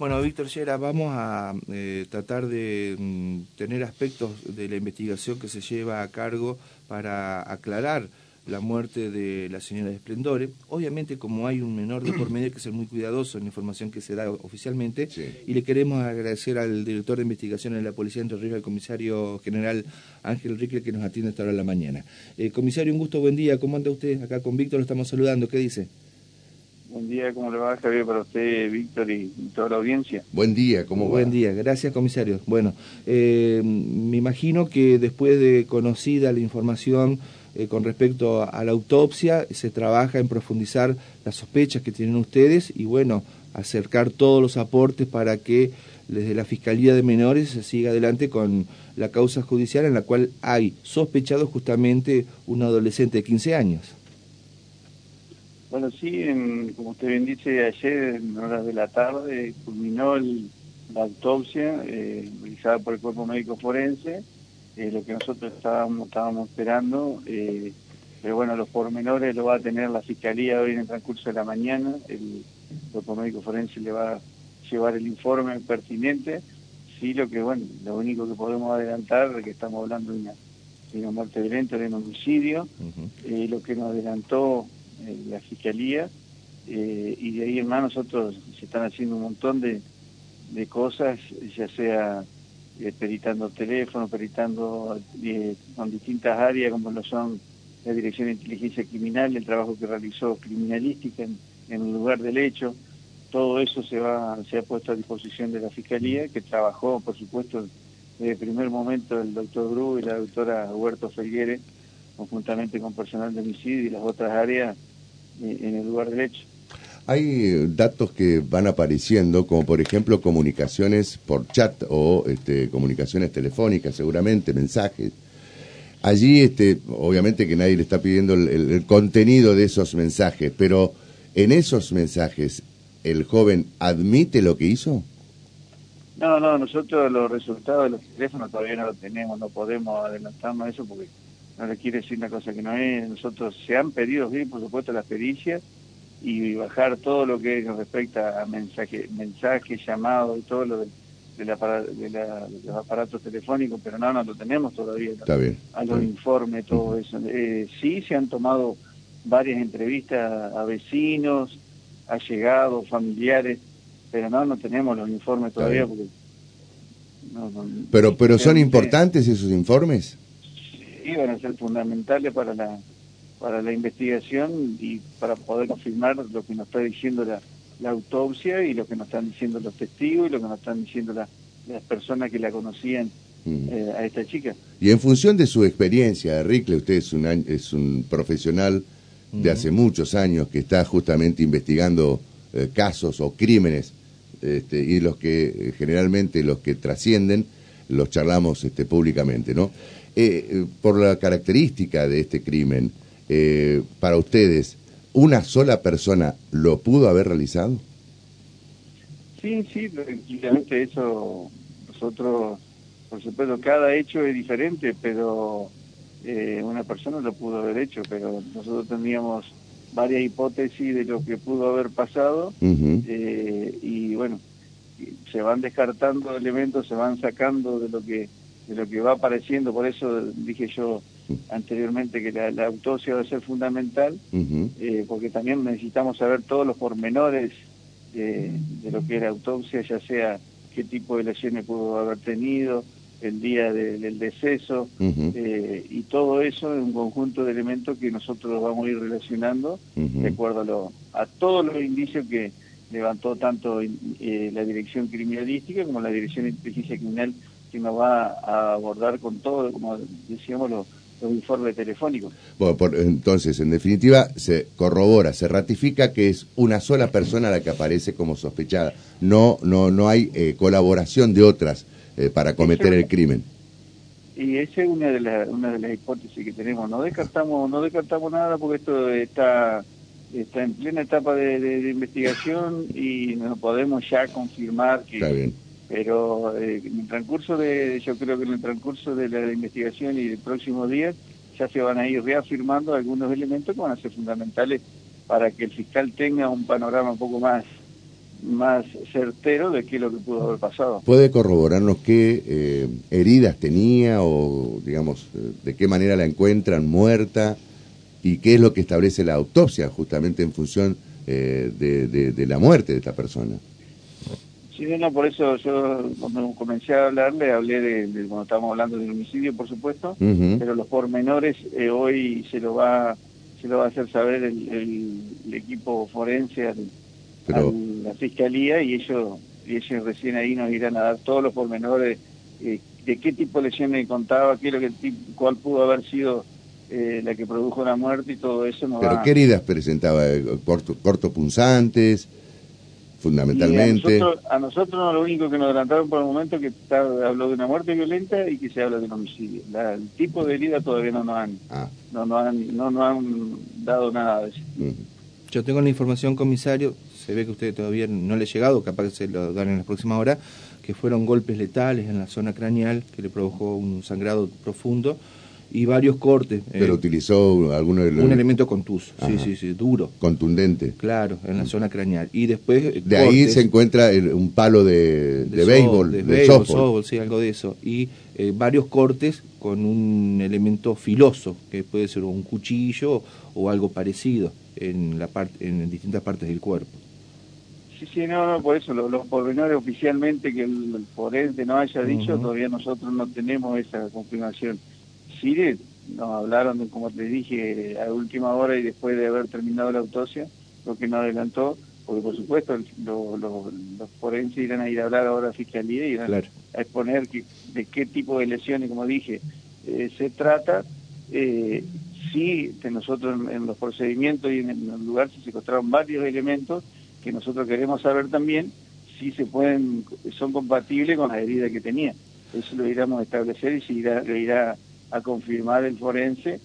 Bueno, Víctor Yera, vamos a eh, tratar de mm, tener aspectos de la investigación que se lleva a cargo para aclarar la muerte de la señora Esplendore. Obviamente, como hay un menor de por medio, hay que ser muy cuidadoso en la información que se da oficialmente. Y le queremos agradecer al director de investigación de la Policía de Entre Ríos, el comisario general Ángel Ricle, que nos atiende esta hora de la mañana. Eh, comisario, un gusto, buen día. ¿Cómo anda usted? Acá con Víctor lo estamos saludando. ¿Qué dice? Buen día, ¿cómo le va, Javier, para usted, Víctor y, toda la audiencia? Buen día, ¿cómo va? Buen día, gracias, comisario. Bueno, eh, me imagino que después de conocida la información eh, con respecto a, la autopsia, se trabaja en profundizar las sospechas que tienen ustedes y, bueno, acercar todos los aportes para que desde la Fiscalía de Menores se siga adelante con la causa judicial en la cual hay sospechado justamente un adolescente de 15 años. Bueno, sí, como usted bien dice, ayer en horas de la tarde culminó la autopsia eh, realizada por el Cuerpo Médico Forense, eh, lo que nosotros estábamos, estábamos esperando, eh, pero bueno, los pormenores lo va a tener la Fiscalía hoy en el transcurso de la mañana, el Cuerpo Médico Forense le va a llevar el informe pertinente, sí, lo que bueno, lo único que podemos adelantar es que estamos hablando de una, de muerte violenta, de un homicidio, lo que nos adelantó la Fiscalía, eh, y de ahí en más nosotros se están haciendo un montón de, de cosas, ya sea eh, peritando teléfono, peritando eh, con distintas áreas como lo son la Dirección de Inteligencia Criminal, el trabajo que realizó criminalística en, en el lugar del hecho, todo eso se va se ha puesto a disposición de la Fiscalía, que trabajó, por supuesto, desde el primer momento el doctor Bru y la doctora Huerto Felguere, conjuntamente con personal de homicidio y las otras áreas, en el lugar derecho. Hay eh, datos que van apareciendo, como por ejemplo comunicaciones por chat o este, comunicaciones telefónicas, seguramente, mensajes. Allí, este, obviamente que nadie le está pidiendo el, contenido de esos mensajes, pero en esos mensajes, ¿el joven admite lo que hizo? No, no, nosotros los resultados de los teléfonos todavía no los tenemos, no podemos adelantarnos a eso porque no le quiere decir una cosa que no es. Nosotros se han pedido, sí, por supuesto, las pericias y bajar todo lo que respecta a mensaje, mensajes, llamados y todo lo de, de, los aparatos telefónicos, pero no, no lo tenemos todavía. Está bien. A los informes, todo eso. Eh, sí, se han tomado varias entrevistas a vecinos, allegados, familiares, pero no, no tenemos los informes todavía porque... pero, pero son importantes esos informes van a ser fundamentales para la, para la investigación y para poder confirmar lo que nos está diciendo la, autopsia y lo que nos están diciendo los testigos y lo que nos están diciendo las personas que la conocían mm. eh, a esta chica. Y en función de su experiencia, Rickle, usted es un, es un profesional de hace muchos años que está justamente investigando eh, casos o crímenes este, y los que eh, generalmente los que trascienden los charlamos este, públicamente, ¿no? Eh, eh, por la característica de este crimen, eh, para ustedes, ¿una sola persona lo pudo haber realizado? Sí, sí, tranquilamente eso, nosotros, por supuesto, cada hecho es diferente, pero una persona lo pudo haber hecho, pero nosotros teníamos varias hipótesis de lo que pudo haber pasado y bueno, se van descartando elementos, se van sacando de lo que de lo que va apareciendo, por eso dije yo anteriormente que la, autopsia va a ser fundamental, eh, porque también necesitamos saber todos los pormenores de, lo que era autopsia, ya sea qué tipo de lesiones pudo haber tenido, el día del deceso, eh, y todo eso en un conjunto de elementos que nosotros vamos a ir relacionando de acuerdo a, todos los indicios que levantó tanto eh, la Dirección Criminalística como la Dirección de Inteligencia Criminal que nos va a abordar con todo, como decíamos, los, informes telefónicos. Bueno, entonces, en definitiva, se corrobora, se ratifica que es una sola persona la que aparece como sospechada. No, no, no hay eh, colaboración de otras eh, para cometer el crimen. Y esa es una de, las una de las hipótesis que tenemos. No descartamos, no descartamos nada porque esto está está en plena etapa de, investigación y no podemos ya confirmar que, Está bien pero eh, en el transcurso de, yo creo que en el transcurso de la investigación y el próximo día ya se van a ir reafirmando algunos elementos que van a ser fundamentales para que el fiscal tenga un panorama un poco más más certero de qué es lo que pudo haber pasado. ¿Puede corroborarnos qué eh, heridas tenía o, digamos, eh, de qué manera la encuentran muerta y qué es lo que establece la autopsia justamente en función eh, de, la muerte de esta persona? Sí, no, por eso yo cuando comencé a hablarle, hablé de, cuando estábamos hablando del homicidio, por supuesto, pero los pormenores hoy se lo va se lo va a hacer saber el, equipo forense a la fiscalía y ellos, y ellos recién ahí nos irán a dar todos los pormenores eh, de qué tipo de lesiones contaba, qué lo que, cuál pudo haber sido eh, la que produjo la muerte y todo eso. Nos ¿Pero qué heridas presentaba? Corto, ¿Cortopunzantes? Fundamentalmente. A nosotros, lo único que nos adelantaron por el momento es que habló de una muerte violenta y que se habla de un homicidio. el tipo de herida todavía no nos han, ah. no, no han, no nos han dado nada de eso. Yo tengo la información, comisario, se ve que usted todavía no le ha llegado, capaz que se lo dan en las próximas horas, que fueron golpes letales en la zona craneal que le provocó un sangrado profundo y varios cortes. Pero eh, utilizó alguno de Un elemento contuso, sí, sí, sí, duro. Contundente. Claro, en la zona craneal. Y después... Eh, de ahí se encuentra un palo de, de, béisbol, de, de softball. sí, algo de eso. Y eh, varios cortes con un elemento filoso, que puede ser un cuchillo o algo parecido en, la parte en distintas partes del cuerpo. Sí, sí, no, por eso los, pormenores oficialmente que el, forense no haya dicho, todavía nosotros no tenemos esa confirmación. Sí, nos hablaron, como te dije, a última hora y después de haber terminado la autopsia, lo que nos adelantó, porque por supuesto los forenses irán a ir a hablar ahora a Fiscalía y irán a exponer de qué tipo de lesiones, como dije, eh, se trata. Eh, sí, de nosotros en, los procedimientos y en el lugar se encontraron varios elementos que nosotros queremos saber también si se pueden, son compatibles con la herida que tenía. Eso lo iremos a establecer y se irá, lo irá a confirmar el forense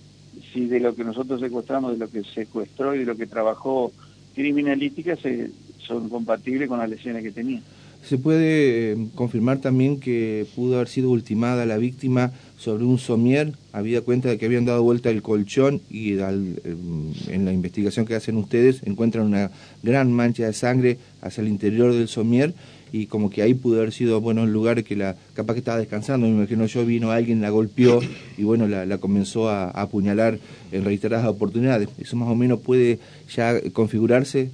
si de lo que nosotros secuestramos, de lo que secuestró y de lo que trabajó criminalística se, son compatibles con las lesiones que tenía. ¿Se puede eh, confirmar también que pudo haber sido ultimada la víctima sobre un somier? Había cuenta de que habían dado vuelta el colchón y em, en la investigación que hacen ustedes encuentran una gran mancha de sangre hacia el interior del somier y como que ahí pudo haber sido bueno el lugar que la capaz que estaba descansando, me imagino yo vino alguien la golpeó y bueno la, comenzó a, a apuñalar en reiteradas oportunidades. Eso más o menos puede ya configurarse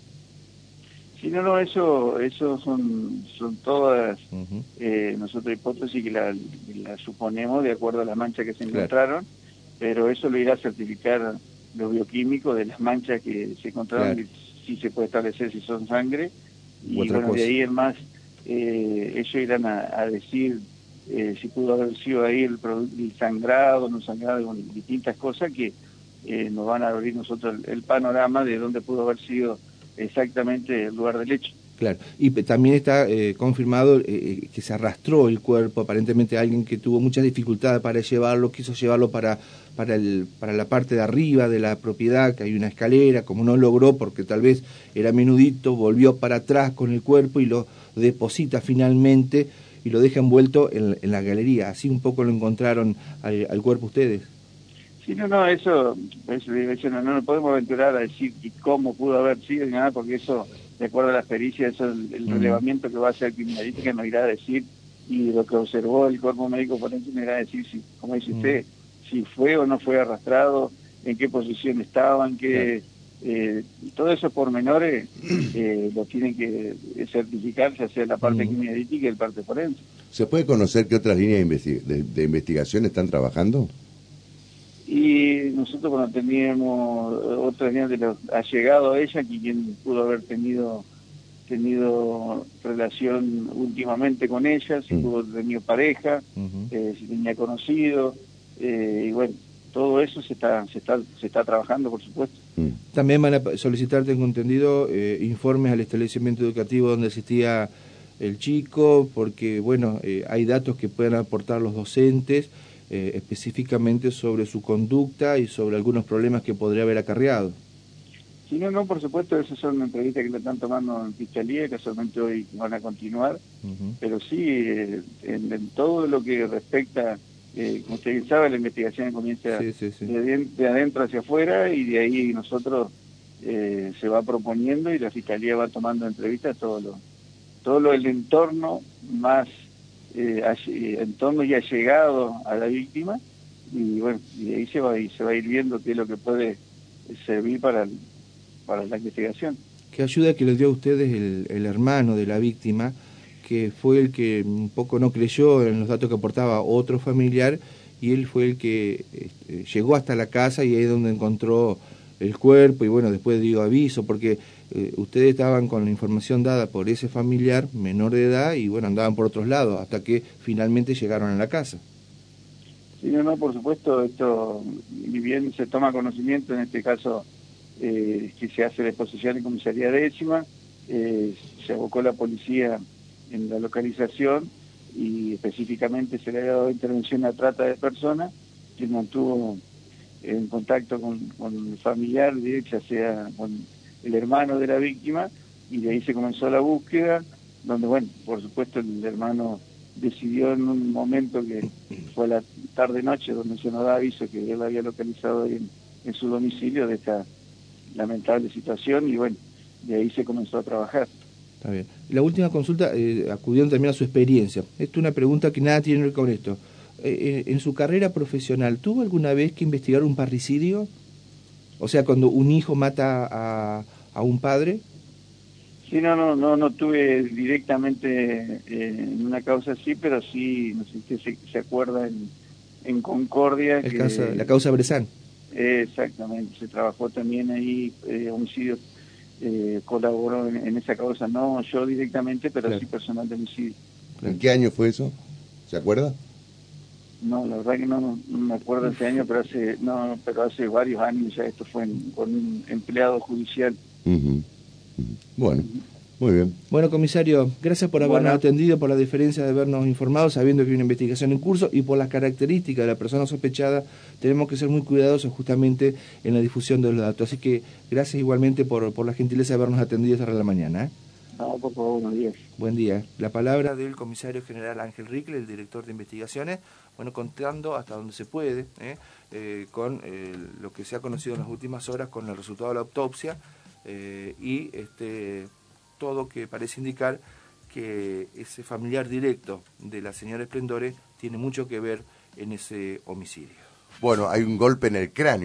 Sí, no, no, eso, eso son, son todas eh, nosotros hipótesis que la, suponemos de acuerdo a las manchas que se encontraron, pero eso lo irá a certificar los bioquímicos de las manchas que se encontraron, y si se puede establecer si son sangre, y bueno, de ahí en más, eh, ellos irán a, decir eh, si pudo haber sido ahí el, el sangrado, no sangrado, distintas cosas que eh, nos van a abrir nosotros el panorama de dónde pudo haber sido exactamente el lugar del hecho. Claro, y también está eh, confirmado eh, eh, que se arrastró el cuerpo, aparentemente alguien que tuvo muchas dificultades para llevarlo, quiso llevarlo para, para, el, para la parte de arriba de la propiedad, que hay una escalera, como no logró porque tal vez era menudito, volvió para atrás con el cuerpo y lo deposita finalmente y lo deja envuelto en, la galería. Así un poco lo encontraron al cuerpo ustedes. Sí, no, no, eso, eso, no, no, podemos aventurar a decir cómo pudo haber sido ni nada, porque eso, de acuerdo a la pericia, eso el, mm. relevamiento que va a hacer criminalística nos irá a decir, y lo que observó el cuerpo médico forense nos irá a decir, si, como dice mm. usted, si fue o no fue arrastrado, en qué posición estaba, en qué... Eh, todo eso pormenores eh, lo tienen que certificarse hacia la parte criminalística y el parte forense. ¿Se puede conocer qué otras líneas de investigación están trabajando? y nosotros cuando teníamos otra de los llegado a ella, que quien pudo haber tenido tenido relación últimamente con ella, si mm. pudo haber tenido pareja, eh, si tenía conocido, eh, y bueno, todo eso se está, se está, se está trabajando, por supuesto. Mm. También van a solicitar, tengo entendido, eh, informes al establecimiento educativo donde asistía el chico, porque, bueno, hay datos que pueden aportar los docentes eh, específicamente sobre su conducta y sobre algunos problemas que podría haber acarreado. Sí, no, no, por supuesto, esas son entrevistas que le están tomando en Fiscalía, que solamente hoy van a continuar, pero sí, eh, en, todo lo que respecta, eh, como usted sabe, la investigación comienza De, adentro hacia afuera y de ahí nosotros se va proponiendo y la Fiscalía va tomando entrevistas a todos los todo lo del entorno más eh, entorno ya llegado a la víctima y bueno, y ahí se va, y se va a ir viendo qué es lo que puede servir para, para la investigación. ¿Qué ayuda que le dio a ustedes el, el hermano de la víctima, que fue el que un poco no creyó en los datos que aportaba otro familiar y él fue el que este, llegó hasta la casa y ahí es donde encontró el cuerpo y bueno, después dio aviso porque eh, ustedes estaban con la información dada por ese familiar menor de edad y bueno, andaban por otros lados hasta que finalmente llegaron a la casa. Sí, no, no, por supuesto, esto, ni bien se toma conocimiento, en este caso, eh, que se hace la exposición en comisaría décima, eh, se abocó la policía en la localización y específicamente se le ha dado intervención a trata de personas, que mantuvo en contacto con, con el familiar, ya sea con el hermano de la víctima, y de ahí se comenzó la búsqueda, donde, bueno, por supuesto el hermano decidió en un momento que fue la tarde-noche, donde se nos da aviso que él había localizado en, en su domicilio de esta lamentable situación, y bueno, de ahí se comenzó a trabajar. Está bien. La última consulta, eh, acudieron también a su experiencia. Esto es una pregunta que nada tiene que ver con esto. Eh, eh, en su carrera profesional, ¿tuvo alguna vez que investigar un parricidio? O sea, cuando un hijo mata a, a un padre. Sí, no, no, no, no tuve directamente eh, en una causa así, pero sí, no sé si se, se acuerda en, en Concordia. que, la causa Bresan. exactamente, se trabajó también ahí, eh, homicidios eh, colaboró en, esa causa, no yo directamente, pero sí personal de homicidio. ¿En qué año fue eso? ¿Se acuerda? No, la verdad que no, me acuerdo ese año, pero hace no, pero hace varios años ya esto fue con un empleado judicial. Bueno, muy bien. Bueno, comisario, gracias por habernos atendido, por la diferencia de habernos informado, sabiendo que hay una investigación en curso y por las características de la persona sospechada, tenemos que ser muy cuidadosos justamente en la difusión de los datos. Así que gracias igualmente por, por la gentileza de habernos atendido esta hora de la mañana. ¿eh? No, por favor, buenos días. Buen día. La palabra del comisario general Ángel Ricle, el director de investigaciones, bueno, contando hasta donde se puede, ¿eh? Eh, con lo que se ha conocido en las últimas horas, con el resultado de la autopsia y este todo que parece indicar que ese familiar directo de la señora Esplendore tiene mucho que ver en ese homicidio. Bueno, hay un golpe en el cráneo.